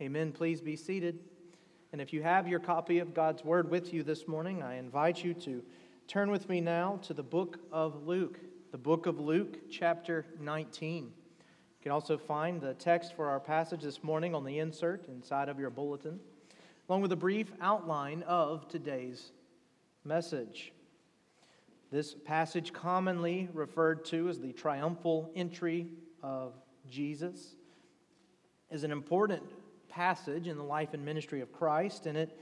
Amen. Please be seated. And if you have your copy of God's Word with you this morning, I invite you to turn with me now to the book of Luke, the book of Luke, chapter 19. You can also find the text for our passage this morning on the insert inside of your bulletin, along with a brief outline of today's message. This passage, commonly referred to as the triumphal entry of Jesus, is an important passage in the life and ministry of Christ, and it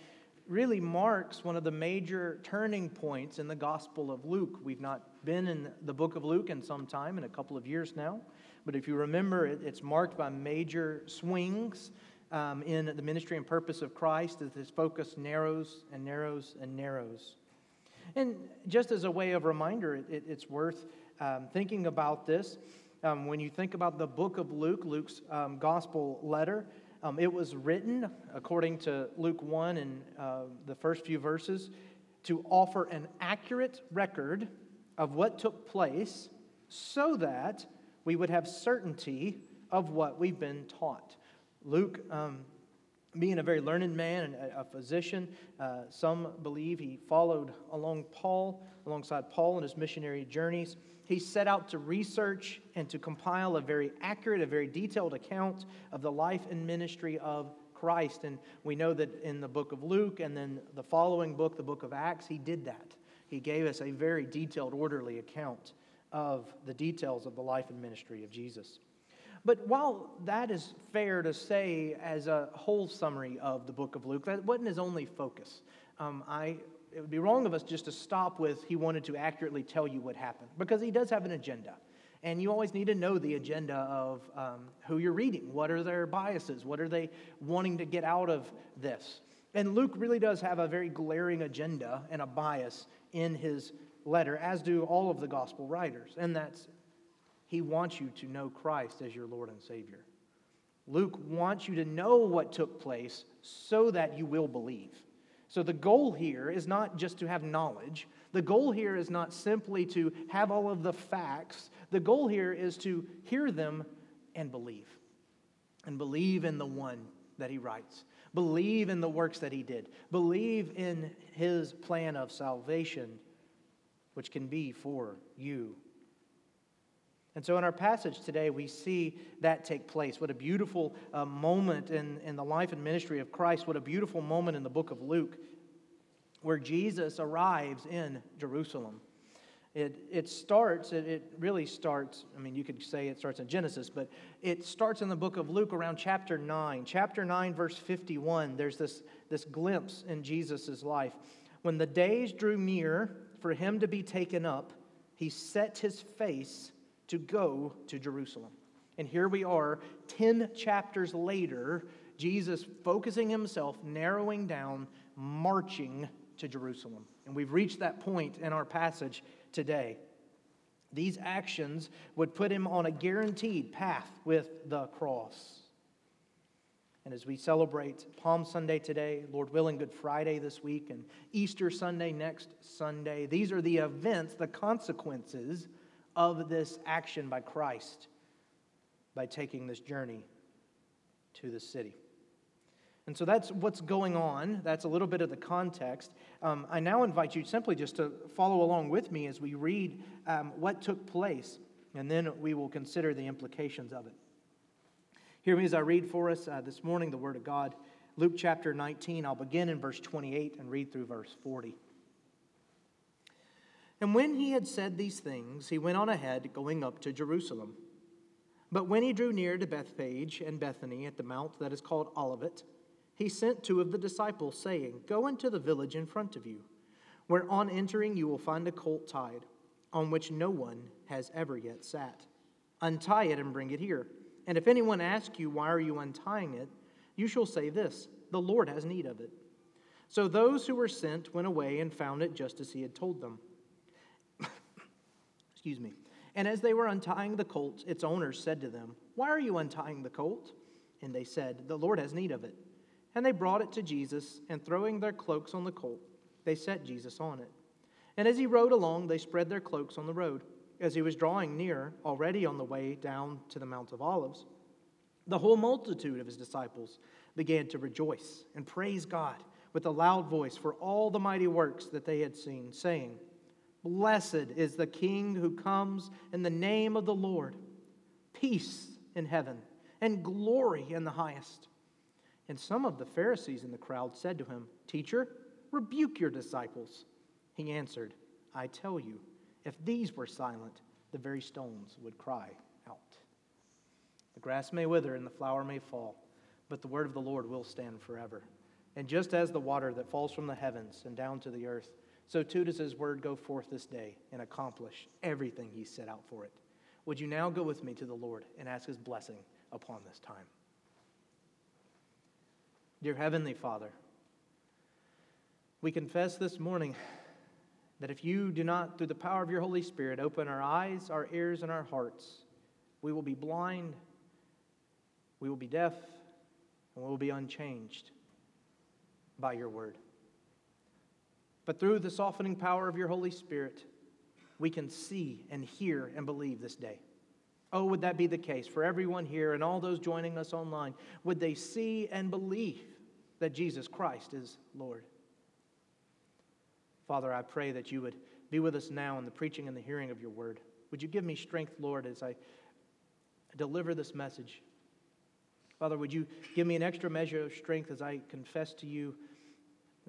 really marks one of the major turning points in the Gospel of Luke. We've not been in the book of Luke in some time, in a couple of years now, but if you remember, it's marked by major swings um, in the ministry and purpose of Christ as his focus narrows and narrows and narrows. And just as a way of reminder, it, it's worth um, thinking about this. Um, when you think about the book of Luke, Luke's um, gospel letter, um, it was written, according to Luke 1 and uh, the first few verses, to offer an accurate record of what took place so that we would have certainty of what we've been taught. Luke, um, being a very learned man and a, physician, uh, some believe he followed along Paul, alongside Paul in his missionary journeys he set out to research and to compile a very accurate, a very detailed account of the life and ministry of Christ. And we know that in the book of Luke and then the following book, the book of Acts, he did that. He gave us a very detailed, orderly account of the details of the life and ministry of Jesus. But while that is fair to say as a whole summary of the book of Luke, that wasn't his only focus. Um, I it would be wrong of us just to stop with he wanted to accurately tell you what happened because he does have an agenda. And you always need to know the agenda of um, who you're reading. What are their biases? What are they wanting to get out of this? And Luke really does have a very glaring agenda and a bias in his letter, as do all of the gospel writers. And that's he wants you to know Christ as your Lord and Savior. Luke wants you to know what took place so that you will believe. So the goal here is not just to have knowledge. The goal here is not simply to have all of the facts. The goal here is to hear them and believe. And believe in the one that he writes. Believe in the works that he did. Believe in his plan of salvation, which can be for you and so, in our passage today, we see that take place. What a beautiful uh, moment in, in the life and ministry of Christ. What a beautiful moment in the book of Luke where Jesus arrives in Jerusalem. It, it starts, it, it really starts, I mean, you could say it starts in Genesis, but it starts in the book of Luke around chapter 9. Chapter 9, verse 51, there's this, this glimpse in Jesus' life. When the days drew near for him to be taken up, he set his face to go to Jerusalem. And here we are, 10 chapters later, Jesus focusing himself, narrowing down, marching to Jerusalem. And we've reached that point in our passage today. These actions would put him on a guaranteed path with the cross. And as we celebrate Palm Sunday today, Lord willing, Good Friday this week, and Easter Sunday next Sunday, these are the events, the consequences of this action by Christ by taking this journey to the city. And so that's what's going on. That's a little bit of the context. Um, I now invite you simply just to follow along with me as we read um, what took place, and then we will consider the implications of it. Hear me as I read for us uh, this morning the Word of God. Luke chapter 19, I'll begin in verse 28 and read through verse 40. And when he had said these things, he went on ahead, going up to Jerusalem. But when he drew near to Bethphage and Bethany at the mount that is called Olivet, he sent two of the disciples, saying, Go into the village in front of you, where on entering you will find a colt tied, on which no one has ever yet sat. Untie it and bring it here. And if anyone asks you, Why are you untying it? you shall say this The Lord has need of it. So those who were sent went away and found it just as he had told them. Excuse me. And as they were untying the colt, its owners said to them, Why are you untying the colt? And they said, The Lord has need of it. And they brought it to Jesus, and throwing their cloaks on the colt, they set Jesus on it. And as he rode along, they spread their cloaks on the road. As he was drawing near, already on the way down to the Mount of Olives, The whole multitude of his disciples began to rejoice and praise God with a loud voice for all the mighty works that they had seen, saying, Blessed is the King who comes in the name of the Lord, peace in heaven and glory in the highest. And some of the Pharisees in the crowd said to him, Teacher, rebuke your disciples. He answered, I tell you, if these were silent, the very stones would cry out. The grass may wither and the flower may fall, but the word of the Lord will stand forever. And just as the water that falls from the heavens and down to the earth, so too does his word go forth this day and accomplish everything he set out for it. Would you now go with me to the Lord and ask his blessing upon this time? Dear Heavenly Father, we confess this morning that if you do not, through the power of your Holy Spirit, open our eyes, our ears, and our hearts, we will be blind we will be deaf and we will be unchanged by your word. But through the softening power of your Holy Spirit, we can see and hear and believe this day. Oh, would that be the case for everyone here and all those joining us online? Would they see and believe that Jesus Christ is Lord? Father, I pray that you would be with us now in the preaching and the hearing of your word. Would you give me strength, Lord, as I deliver this message? Father, would you give me an extra measure of strength as I confess to you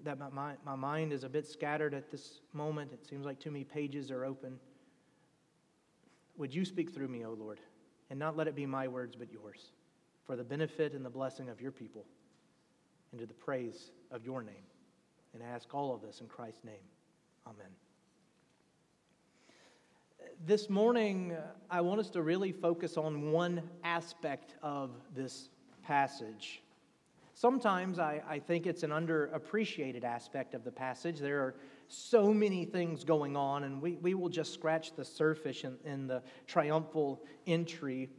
that my, my, my mind is a bit scattered at this moment? It seems like too many pages are open. Would you speak through me, O Lord, and not let it be my words but yours, for the benefit and the blessing of your people, and to the praise of your name? And I ask all of this in Christ's name. Amen. This morning, uh, I want us to really focus on one aspect of this passage. Sometimes I, I think it's an underappreciated aspect of the passage. There are so many things going on, and we, we will just scratch the surface in, in the triumphal entry.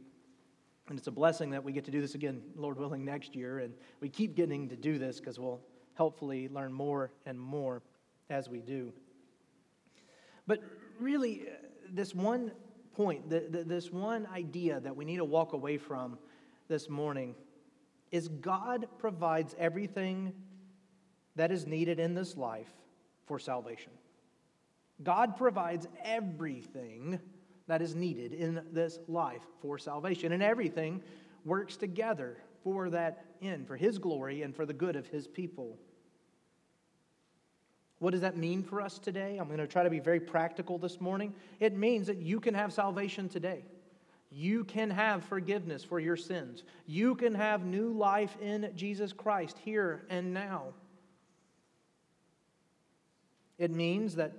And it's a blessing that we get to do this again, Lord willing, next year. And we keep getting to do this because we'll hopefully learn more and more as we do. But really, uh, this one point, this one idea that we need to walk away from this morning is God provides everything that is needed in this life for salvation. God provides everything that is needed in this life for salvation, and everything works together for that end, for His glory and for the good of His people. What does that mean for us today? I'm going to try to be very practical this morning. It means that you can have salvation today. You can have forgiveness for your sins. You can have new life in Jesus Christ here and now. It means that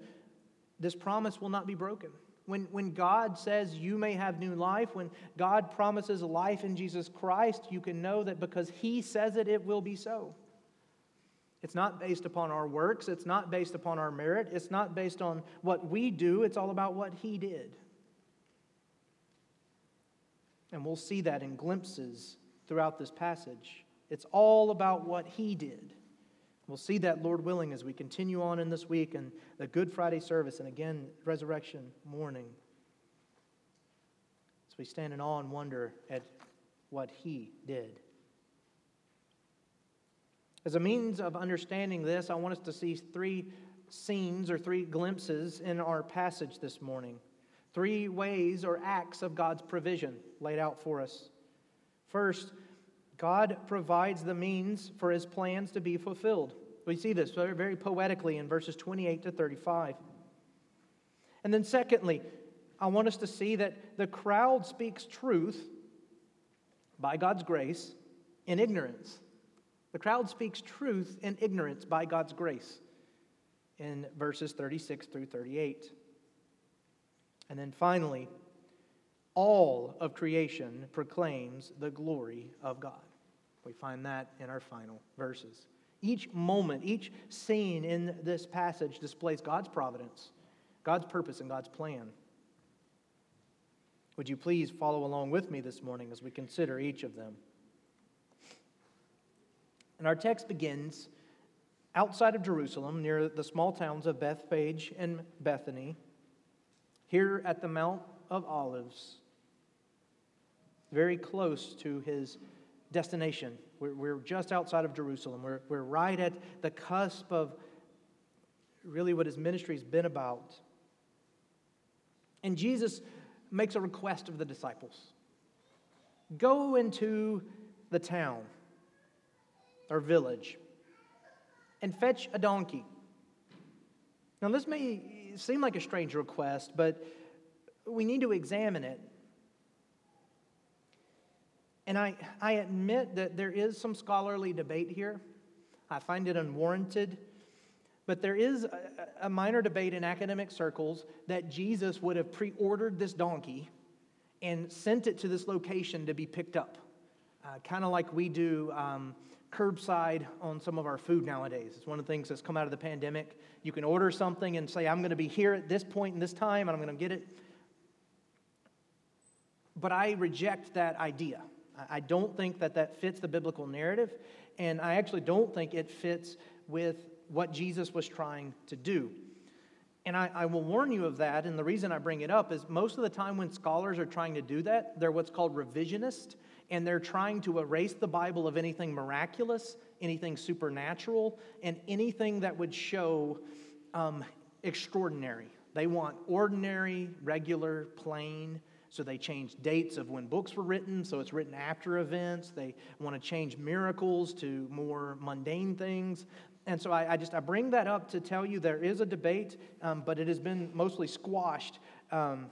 this promise will not be broken. When, when God says you may have new life, when God promises life in Jesus Christ, you can know that because He says it, it will be so. It's not based upon our works, it's not based upon our merit, it's not based on what we do, it's all about what He did. And we'll see that in glimpses throughout this passage. It's all about what he did. We'll see that, Lord willing, as we continue on in this week and the Good Friday service and again, resurrection morning. As we stand in awe and wonder at what he did. As a means of understanding this, I want us to see three scenes or three glimpses in our passage this morning. Three ways or acts of God's provision laid out for us. First, God provides the means for his plans to be fulfilled. We see this very, poetically in verses 28 to 35. And then, secondly, I want us to see that the crowd speaks truth by God's grace in ignorance. The crowd speaks truth in ignorance by God's grace in verses 36 through 38. And then finally, all of creation proclaims the glory of God. We find that in our final verses. Each moment, each scene in this passage displays God's providence, God's purpose, and God's plan. Would you please follow along with me this morning as we consider each of them? And our text begins outside of Jerusalem, near the small towns of Bethphage and Bethany here at the Mount of Olives, very close to his destination. We're, we're just outside of Jerusalem. We're, we're right at the cusp of really what his ministry has been about. And Jesus makes a request of the disciples go into the town or village and fetch a donkey. Now, this may seem like a strange request, but we need to examine it. And I, I admit that there is some scholarly debate here. I find it unwarranted. But there is a, a minor debate in academic circles that Jesus would have pre ordered this donkey and sent it to this location to be picked up, uh, kind of like we do um, curbside on some of our food nowadays. It's one of the things that's come out of the pandemic. You can order something and say, I'm going to be here at this point in this time and I'm going to get it. But I reject that idea. I don't think that that fits the biblical narrative, and I actually don't think it fits with what Jesus was trying to do. And I, I, will warn you of that, and the reason I bring it up is most of the time when scholars are trying to do that, they're what's called revisionist, and they're trying to erase the Bible of anything miraculous, anything supernatural, and anything that would show um, extraordinary. They want ordinary, regular, plain, so they change dates of when books were written, so it's written after events. They want to change miracles to more mundane things. And so I, I just I bring that up to tell you there is a debate, um, but it has been mostly squashed um,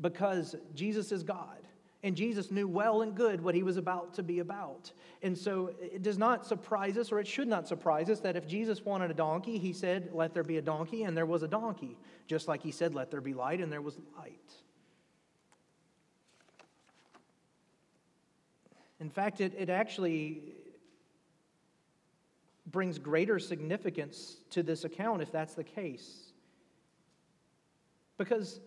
because Jesus is God. And Jesus knew well and good what he was about to be about. And so it does not surprise us, or it should not surprise us, that if Jesus wanted a donkey, he said, Let there be a donkey, and there was a donkey. Just like he said, Let there be light, and there was light. In fact, it, it actually brings greater significance to this account if that's the case. Because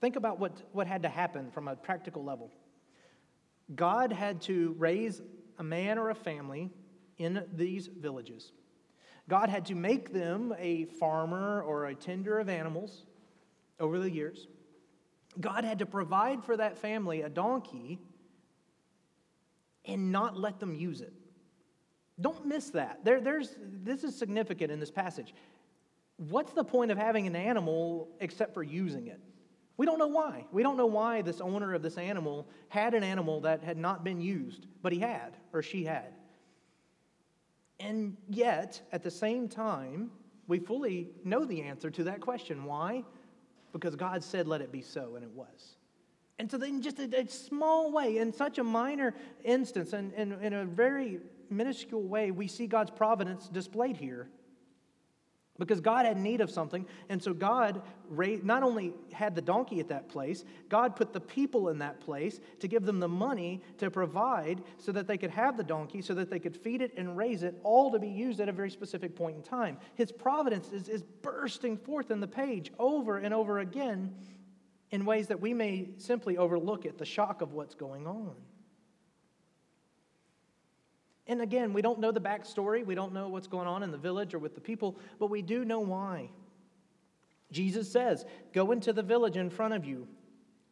think about what, what had to happen from a practical level. God had to raise a man or a family in these villages. God had to make them a farmer or a tender of animals over the years. God had to provide for that family a donkey and not let them use it. Don't miss that. There, there's, this is significant in this passage. What's the point of having an animal except for using it? We don't know why. We don't know why this owner of this animal had an animal that had not been used, but he had, or she had. And yet, at the same time, we fully know the answer to that question. Why? Because God said, let it be so, and it was. And so, in just a, a small way, in such a minor instance, and in a very minuscule way, we see God's providence displayed here. Because God had need of something, and so God not only had the donkey at that place, God put the people in that place to give them the money to provide so that they could have the donkey, so that they could feed it and raise it, all to be used at a very specific point in time. His providence is, is bursting forth in the page over and over again in ways that we may simply overlook at the shock of what's going on. And again, we don't know the backstory. We don't know what's going on in the village or with the people, but we do know why. Jesus says, Go into the village in front of you,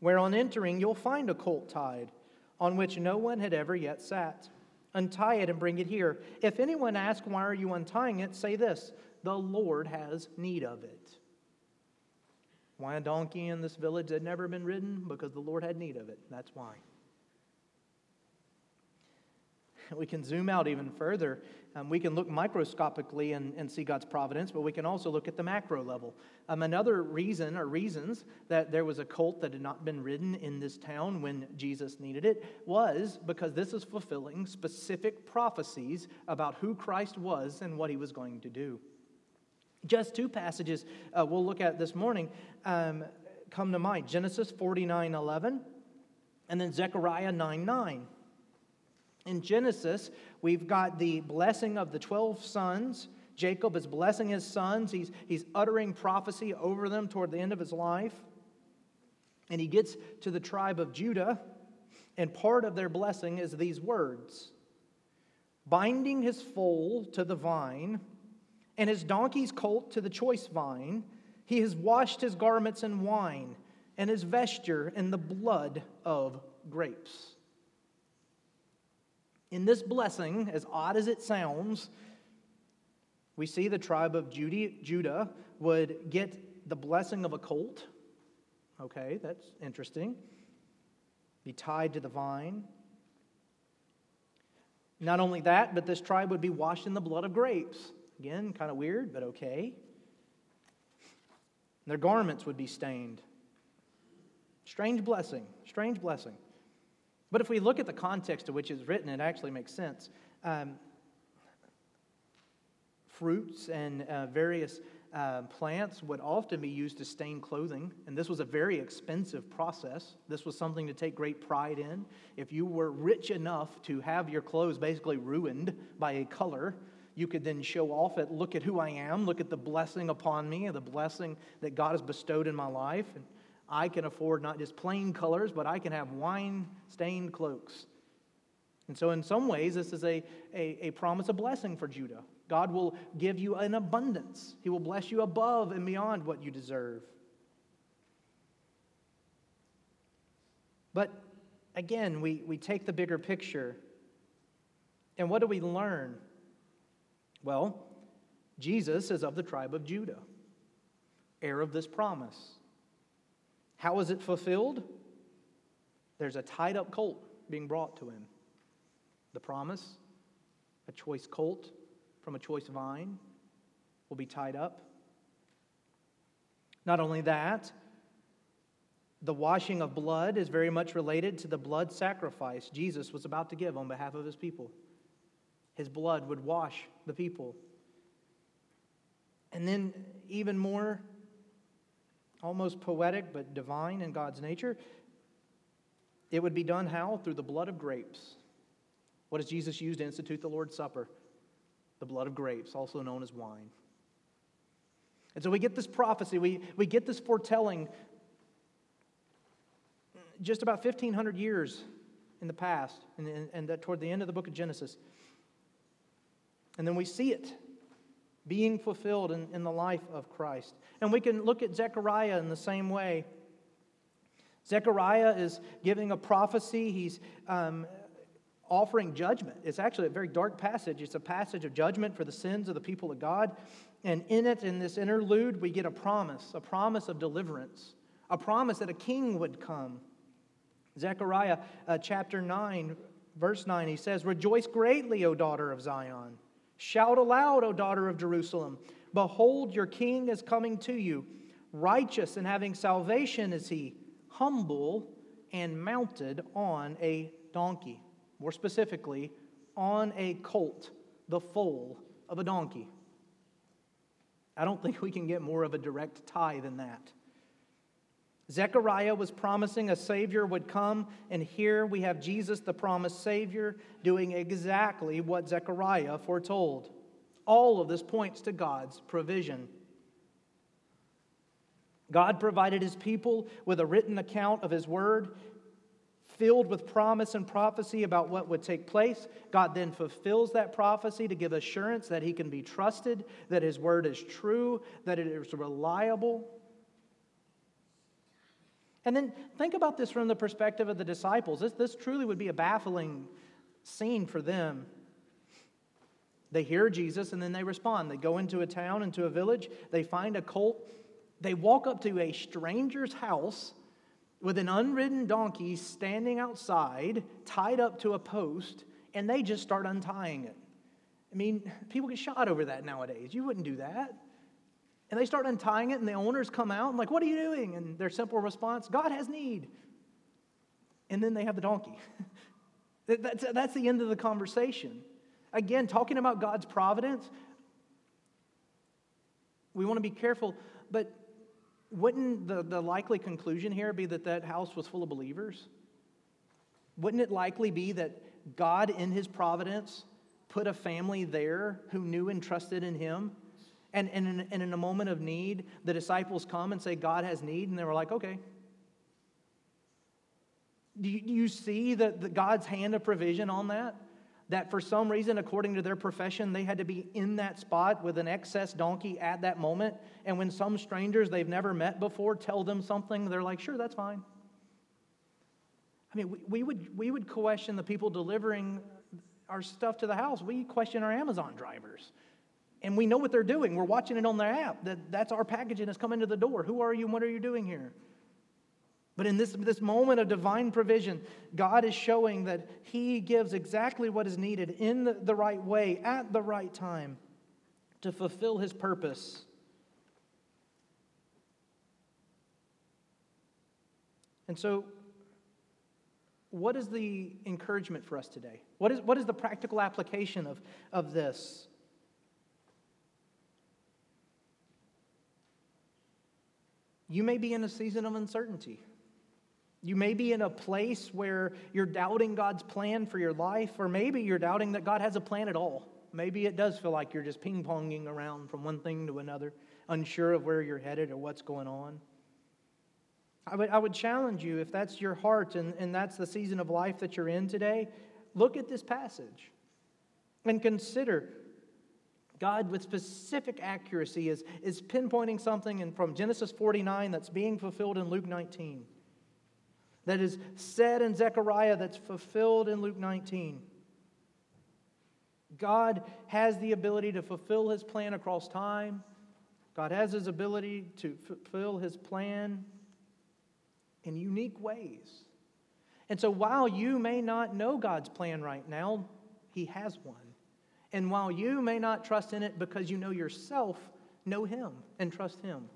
where on entering you'll find a colt tied, on which no one had ever yet sat. Untie it and bring it here. If anyone asks, Why are you untying it? say this The Lord has need of it. Why a donkey in this village had never been ridden? Because the Lord had need of it. That's why. We can zoom out even further. Um, we can look microscopically and, and, see God's providence, but we can also look at the macro level. Um, another reason or reasons that there was a colt that had not been ridden in this town when Jesus needed it was because this is fulfilling specific prophecies about who Christ was and what he was going to do. Just two passages uh, we'll look at this morning um, come to mind Genesis 49 11 and then Zechariah 9 9. In Genesis, we've got the blessing of the 12 sons. Jacob is blessing his sons, he's, he's uttering prophecy over them toward the end of his life. And he gets to the tribe of Judah, and part of their blessing is these words binding his foal to the vine and his donkey's colt to the choice vine. He has washed his garments in wine, and his vesture in the blood of grapes. In this blessing, as odd as it sounds, we see the tribe of Judah would get the blessing of a colt. Okay, that's interesting. Be tied to the vine. Not only that, but this tribe would be washed in the blood of grapes. Again, kind of weird, but okay. Their garments would be stained. Strange blessing, strange blessing. But if we look at the context to which it's written, it actually makes sense. Um, fruits and uh, various uh, plants would often be used to stain clothing, and this was a very expensive process. This was something to take great pride in. If you were rich enough to have your clothes basically ruined by a color, you could then show off at look at who I am, look at the blessing upon me, the blessing that God has bestowed in my life. And I can afford not just plain colors, but I can have wine stained cloaks. And so, in some ways, this is a, a, a, promise of blessing for Judah. God will give you an abundance, He will bless you above and beyond what you deserve. But again, we, we take the bigger picture. And what do we learn? Well, Jesus is of the tribe of Judah, heir of this promise. How is it fulfilled? There's a tied up colt being brought to him. The promise, a choice colt from a choice vine, will be tied up. Not only that, the washing of blood is very much related to the blood sacrifice Jesus was about to give on behalf of his people. His blood would wash the people. And then, even more almost poetic but divine in God's nature, it would be done how? Through the blood of grapes. What does Jesus use to institute the Lord's Supper? The blood of grapes, also known as wine. And so we get this prophecy, we, we get this foretelling just about 1,500 years in the past, and, and, and that toward the end of the book of Genesis. And then we see it being fulfilled in, in the life of Christ. And we can look at Zechariah in the same way. Zechariah is giving a prophecy. He's um, offering judgment. It's actually a very dark passage. It's a passage of judgment for the sins of the people of God. And in it, in this interlude, we get a promise a promise of deliverance, a promise that a king would come. Zechariah uh, chapter 9, verse 9, he says, Rejoice greatly, O daughter of Zion. Shout aloud, O daughter of Jerusalem. Behold, your king is coming to you. Righteous and having salvation is he, humble and mounted on a donkey. More specifically, on a colt, the foal of a donkey. I don't think we can get more of a direct tie than that. Zechariah was promising a Savior would come, and here we have Jesus, the promised Savior, doing exactly what Zechariah foretold. All of this points to God's provision. God provided his people with a written account of his word, filled with promise and prophecy about what would take place. God then fulfills that prophecy to give assurance that he can be trusted, that his word is true, that it is reliable. And then think about this from the perspective of the disciples. This, this truly would be a baffling scene for them. They hear Jesus and then they respond. They go into a town, into a village, they find a colt. They walk up to a stranger's house with an unridden donkey standing outside, tied up to a post, and they just start untying it. I mean, people get shot over that nowadays. You wouldn't do that. And they start untying it, and the owners come out and, like, what are you doing? And their simple response, God has need. And then they have the donkey. that's, that's the end of the conversation. Again, talking about God's providence, we want to be careful, but wouldn't the, the likely conclusion here be that that house was full of believers? Wouldn't it likely be that God, in his providence, put a family there who knew and trusted in him? And, and, in, and in a moment of need, the disciples come and say, God has need, and they were like, okay. Do you, do you see the, the God's hand of provision on that? That for some reason, according to their profession, they had to be in that spot with an excess donkey at that moment. And when some strangers they've never met before tell them something, they're like, sure, that's fine. I mean, we, we would, we would question the people delivering our stuff to the house, we question our Amazon drivers. And we know what they're doing. We're watching it on their app. That, that's our packaging that's coming to the door. Who are you and what are you doing here? But in this, this moment of divine provision, God is showing that He gives exactly what is needed in the, the right way at the right time to fulfill His purpose. And so, what is the encouragement for us today? What is, what is the practical application of, of this? You may be in a season of uncertainty. You may be in a place where you're doubting God's plan for your life, or maybe you're doubting that God has a plan at all. Maybe it does feel like you're just ping ponging around from one thing to another, unsure of where you're headed or what's going on. I would, I would challenge you, if that's your heart and, and that's the season of life that you're in today, look at this passage and consider God, with specific accuracy, is, is pinpointing something in, from Genesis 49 that's being fulfilled in Luke 19 that is said in Zechariah that's fulfilled in Luke 19. God has the ability to fulfill his plan across time. God has his ability to fulfill his plan in unique ways. And so while you may not know God's plan right now, he has one. And while you may not trust in it because you know yourself, know him and trust him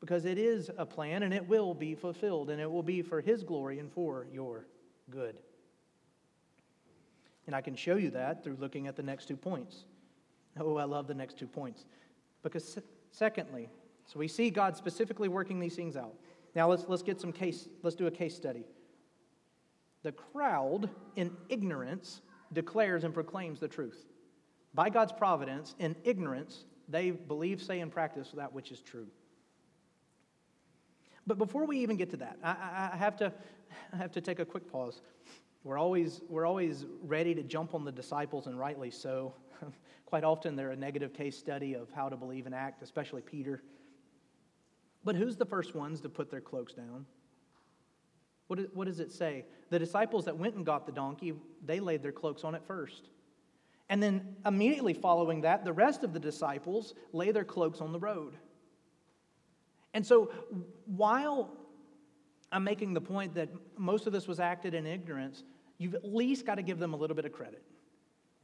because it is a plan and it will be fulfilled and it will be for His glory and for your good. And I can show you that through looking at the next two points. Oh, I love the next two points. Because, secondly, so we see God specifically working these things out. Now let's, let's get some case, let's do a case study. The crowd, in ignorance, declares and proclaims the truth. By God's providence, in ignorance, they believe, say, and practice that which is true. But before we even get to that, I, I, have, to, I have to take a quick pause. We're always, we're always ready to jump on the disciples, and rightly so. Quite often, they're a negative case study of how to believe and act, especially Peter. But who's the first ones to put their cloaks down? What, what does it say? The disciples that went and got the donkey, they laid their cloaks on it first. And then immediately following that, the rest of the disciples lay their cloaks on the road. And so while I'm making the point that most of this was acted in ignorance, you've at least got to give them a little bit of credit.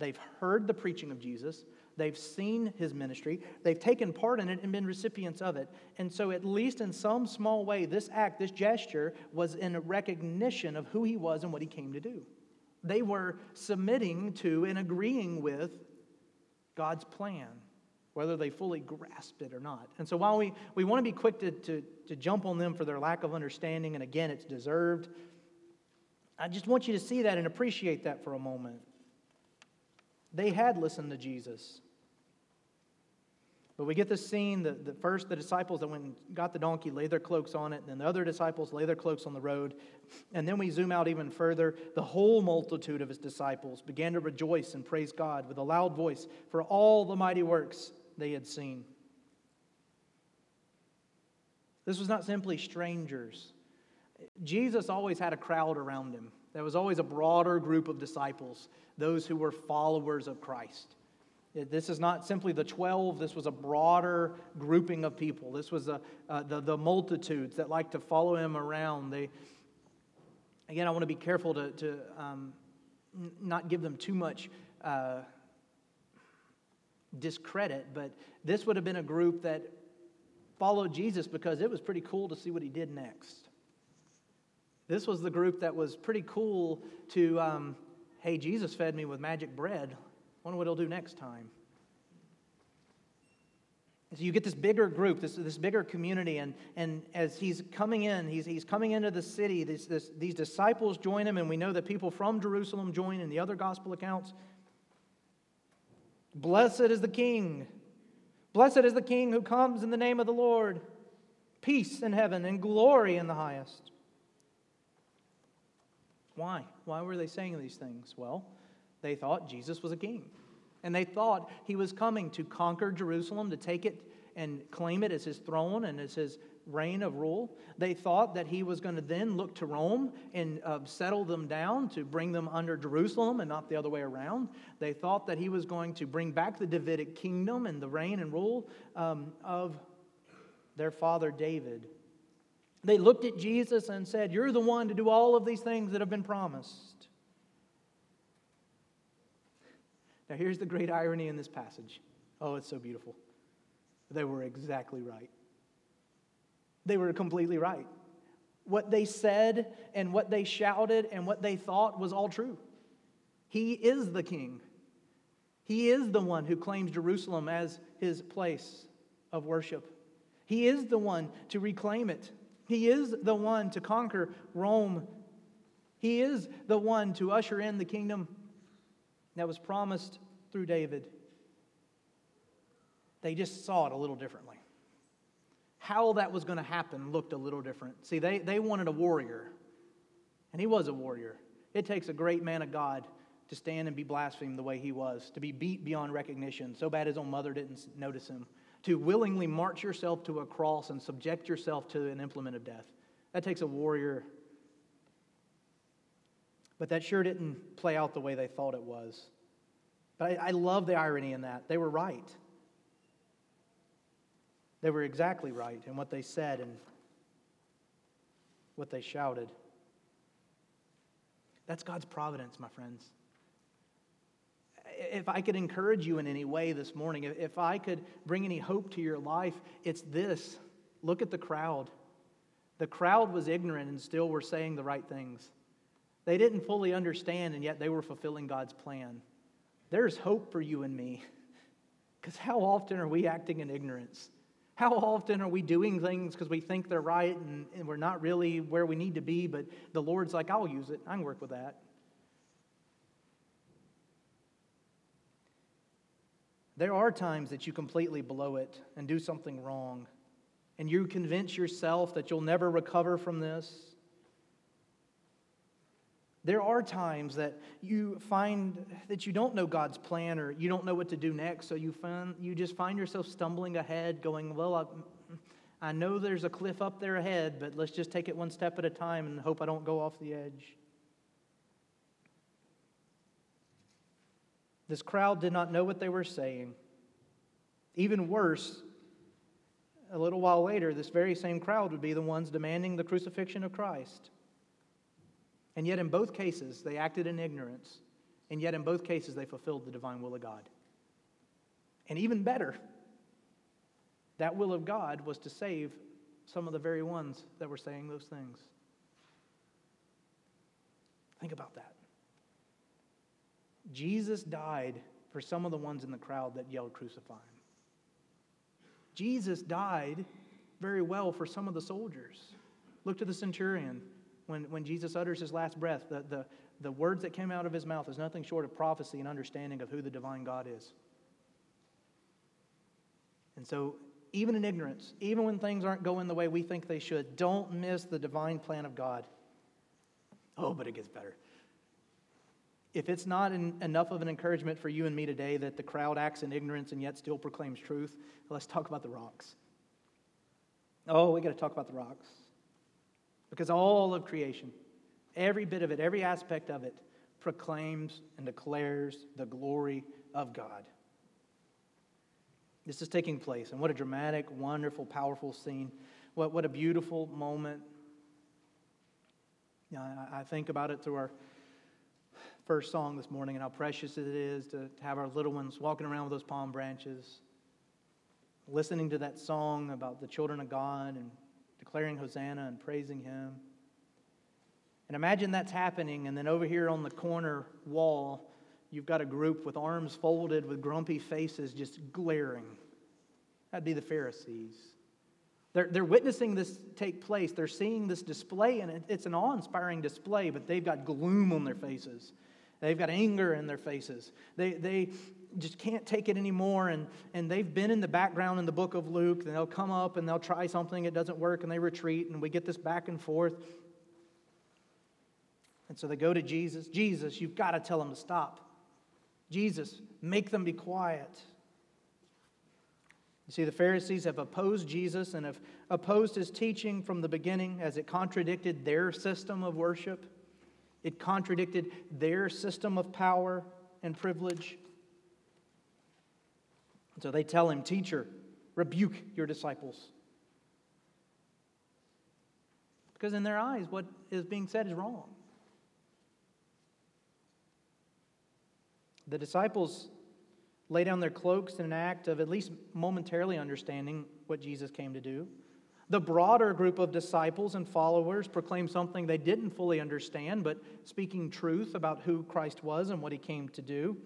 They've heard the preaching of Jesus, they've seen his ministry, they've taken part in it and been recipients of it. And so, at least in some small way, this act, this gesture, was in recognition of who he was and what he came to do. They were submitting to and agreeing with God's plan whether they fully grasped it or not. And so while we, we want to be quick to, to, to jump on them for their lack of understanding, and again, it's deserved, I just want you to see that and appreciate that for a moment. They had listened to Jesus. But we get this scene the first, the disciples that went and got the donkey lay their cloaks on it, and then the other disciples lay their cloaks on the road. And then we zoom out even further. The whole multitude of his disciples began to rejoice and praise God with a loud voice for all the mighty works they had seen. This was not simply strangers. Jesus always had a crowd around him. There was always a broader group of disciples, those who were followers of Christ. This is not simply the 12, this was a broader grouping of people. This was a, uh, the, the multitudes that like to follow him around. They, again, I want to be careful to, to um, not give them too much uh, discredit, but this would have been a group that followed Jesus because it was pretty cool to see what he did next. This was the group that was pretty cool to, um, hey, Jesus fed me with magic bread. Wonder what he'll do next time. So you get this bigger group, this, this bigger community, and, and as he's coming in, he's, he's coming into the city, this, this, these disciples join him, and we know that people from Jerusalem join in the other gospel accounts. Blessed is the King. Blessed is the King who comes in the name of the Lord. Peace in heaven and glory in the highest. Why? Why were they saying these things? Well, they thought Jesus was a king. And they thought he was coming to conquer Jerusalem, to take it and claim it as his throne and as his reign of rule. They thought that he was going to then look to Rome and uh, settle them down to bring them under Jerusalem and not the other way around. They thought that he was going to bring back the Davidic kingdom and the reign and rule um, of their father David. They looked at Jesus and said, You're the one to do all of these things that have been promised. Now, here's the great irony in this passage. Oh, it's so beautiful. They were exactly right. They were completely right. What they said and what they shouted and what they thought was all true. He is the king. He is the one who claims Jerusalem as his place of worship. He is the one to reclaim it. He is the one to conquer Rome. He is the one to usher in the kingdom that was promised through David. They just saw it a little differently. How that was going to happen looked a little different. See, they, they wanted a warrior, and he was a warrior. It takes a great man of God to stand and be blasphemed the way he was, to be beat beyond recognition, so bad his own mother didn't notice him, to willingly march yourself to a cross and subject yourself to an implement of death. That takes a warrior. But that sure didn't play out the way they thought it was. But I, I love the irony in that. They were right. They were exactly right in what they said and what they shouted. That's God's providence, my friends. If I could encourage you in any way this morning, if I could bring any hope to your life, it's this. Look at the crowd. The crowd was ignorant and still were saying the right things. They didn't fully understand, and yet they were fulfilling God's plan. There's hope for you and me. Because how often are we acting in ignorance? How often are we doing things because we think they're right and, and, we're not really where we need to be, but the Lord's like, I'll use it. I can work with that. There are times that you completely blow it and do something wrong, and you convince yourself that you'll never recover from this. There are times that you find that you don't know God's plan or you don't know what to do next, so you, find, you just find yourself stumbling ahead, going, Well, I, I know there's a cliff up there ahead, but let's just take it one step at a time and hope I don't go off the edge. This crowd did not know what they were saying. Even worse, a little while later, this very same crowd would be the ones demanding the crucifixion of Christ. And yet, in both cases, they acted in ignorance. And yet, in both cases, they fulfilled the divine will of God. And even better, that will of God was to save some of the very ones that were saying those things. Think about that. Jesus died for some of the ones in the crowd that yelled, Crucify him. Jesus died very well for some of the soldiers. Look to the centurion when, when Jesus utters his last breath, the, the, the words that came out of his mouth is nothing short of prophecy and understanding of who the divine God is. And so, even in ignorance, even when things aren't going the way we think they should, don't miss the divine plan of God. Oh, but it gets better. If it's not enough of an encouragement for you and me today that the crowd acts in ignorance and yet still proclaims truth, let's talk about the rocks. Oh, we got to talk about the rocks. Because all of creation, every bit of it, every aspect of it, proclaims and declares the glory of God. This is taking place, and what a dramatic, wonderful, powerful scene. What, what a beautiful moment. You know, I, I think about it through our first song this morning and how precious it is to, to have our little ones walking around with those palm branches, listening to that song about the children of God and declaring Hosanna and praising Him. And imagine that's happening, and then over here on the corner wall, you've got a group with arms folded with grumpy faces just glaring. That'd be the Pharisees. They're, they're witnessing this take place. They're seeing this display, and it, it's an awe inspiring display, but they've got gloom on their faces. They've got anger in their faces. They, they just can't take it anymore. And, and they've been in the background in the book of Luke. And they'll come up and they'll try something, it doesn't work, and they retreat. And we get this back and forth. And so they go to Jesus. Jesus, you've got to tell them to stop. Jesus, make them be quiet. You see, the Pharisees have opposed Jesus and have opposed his teaching from the beginning as it contradicted their system of worship. It contradicted their system of power and privilege. And so they tell him, Teacher, rebuke your disciples. Because in their eyes, what is being said is wrong. The disciples lay down their cloaks in an act of at least momentarily understanding what Jesus came to do. The broader group of disciples and followers proclaim something they didn't fully understand, but speaking truth about who Christ was and what he came to do.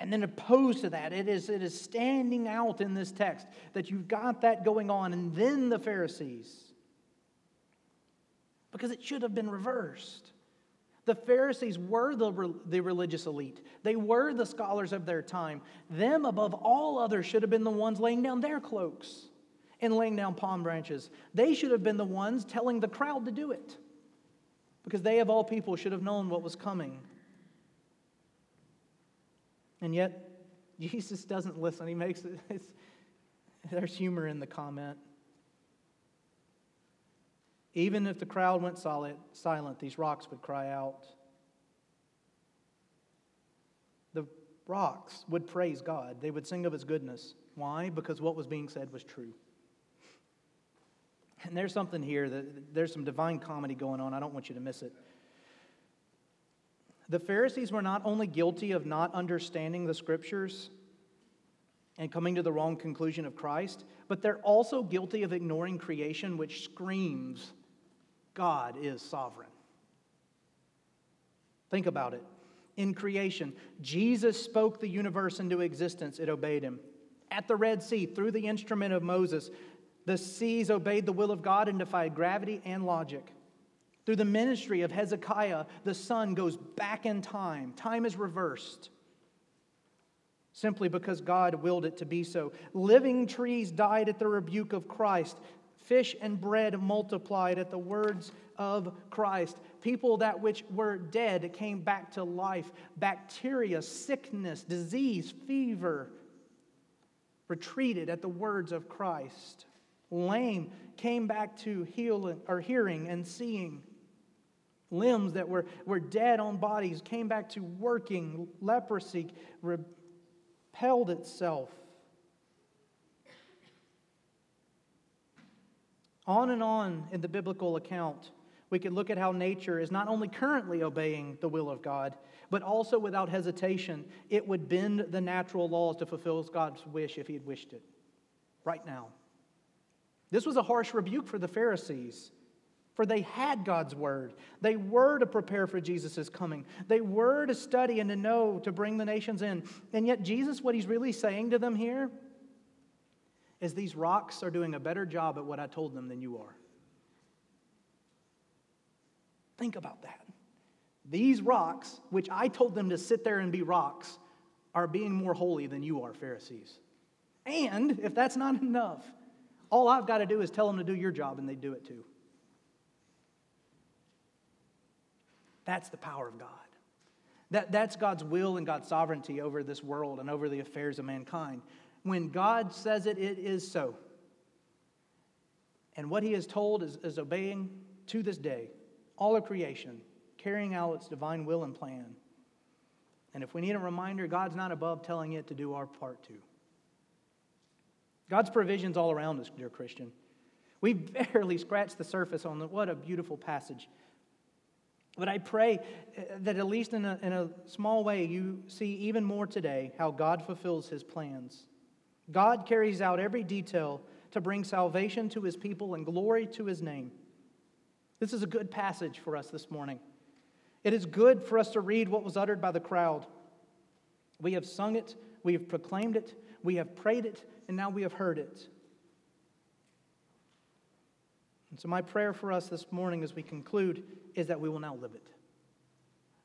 And then opposed to that, it is, it is standing out in this text that you've got that going on. And then the Pharisees, because it should have been reversed. The Pharisees were the, the religious elite. They were the scholars of their time. Them, above all others, should have been the ones laying down their cloaks and laying down palm branches. They should have been the ones telling the crowd to do it because they, of all people, should have known what was coming. And yet, Jesus doesn't listen. He makes it, there's humor in the comment. Even if the crowd went solid, silent, these rocks would cry out. The rocks would praise God. They would sing of his goodness. Why? Because what was being said was true. And there's something here that there's some divine comedy going on. I don't want you to miss it. The Pharisees were not only guilty of not understanding the scriptures and coming to the wrong conclusion of Christ, but they're also guilty of ignoring creation, which screams God is sovereign. Think about it. In creation, Jesus spoke the universe into existence, it obeyed him. At the Red Sea, through the instrument of Moses, the seas obeyed the will of God and defied gravity and logic. Through the ministry of Hezekiah, the sun goes back in time. Time is reversed simply because God willed it to be so. Living trees died at the rebuke of Christ. Fish and bread multiplied at the words of Christ. People that which were dead came back to life. Bacteria, sickness, disease, fever retreated at the words of Christ. Lame came back to healing or hearing and seeing. Limbs that were, were dead on bodies came back to working. Leprosy repelled itself. On and on in the biblical account, we can look at how nature is not only currently obeying the will of God, but also without hesitation, it would bend the natural laws to fulfill God's wish if He had wished it. Right now. This was a harsh rebuke for the Pharisees, for they had God's word. They were to prepare for Jesus' coming, they were to study and to know to bring the nations in. And yet, Jesus, what He's really saying to them here is these rocks are doing a better job at what I told them than you are. Think about that. These rocks, which I told them to sit there and be rocks, are being more holy than you are, Pharisees. And if that's not enough, all I've got to do is tell them to do your job and they do it too. That's the power of God. That, that's God's will and God's sovereignty over this world and over the affairs of mankind. When God says it, it is so. And what he has told is, is obeying to this day all of creation, carrying out its divine will and plan. And if we need a reminder, God's not above telling it to do our part too. God's provision's all around us, dear Christian. We've barely scratched the surface on the, what a beautiful passage. But I pray uh, that at least in a, in a small way, you see even more today how God fulfills his plans. God carries out every detail to bring salvation to his people and glory to his name. This is a good passage for us this morning. It is good for us to read what was uttered by the crowd. We have sung it, we have proclaimed it, we have prayed it, and now we have heard it. And so, my prayer for us this morning as we conclude is that we will now live it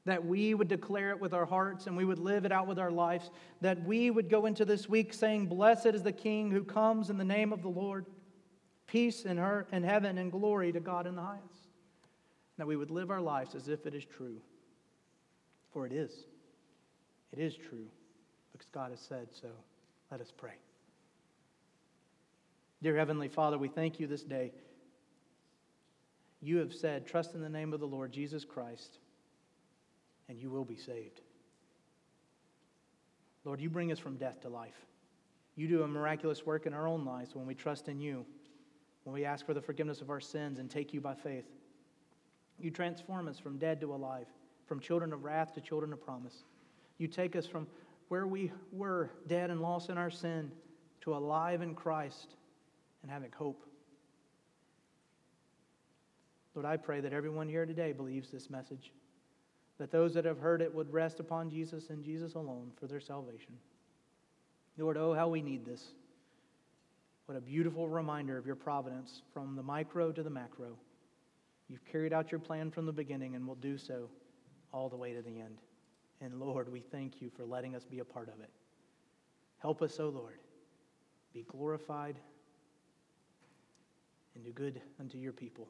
that we would declare it with our hearts and we would live it out with our lives, that we would go into this week saying, Blessed is the King who comes in the name of the Lord, peace in her in heaven and glory to God in the highest. That we would live our lives as if it is true. For it is. It is true because God has said so. Let us pray. Dear Heavenly Father, we thank you this day. You have said, Trust in the name of the Lord Jesus Christ, and you will be saved. Lord, you bring us from death to life. You do a miraculous work in our own lives when we trust in you, when we ask for the forgiveness of our sins and take you by faith. You transform us from dead to alive, from children of wrath to children of promise. You take us from where we were dead and lost in our sin to alive in Christ and having hope. Lord, I pray that everyone here today believes this message, that those that have heard it would rest upon Jesus and Jesus alone for their salvation. Lord, oh, how we need this. What a beautiful reminder of your providence from the micro to the macro. You've carried out your plan from the beginning and will do so all the way to the end. And Lord, we thank you for letting us be a part of it. Help us, O oh Lord, be glorified and do good unto your people.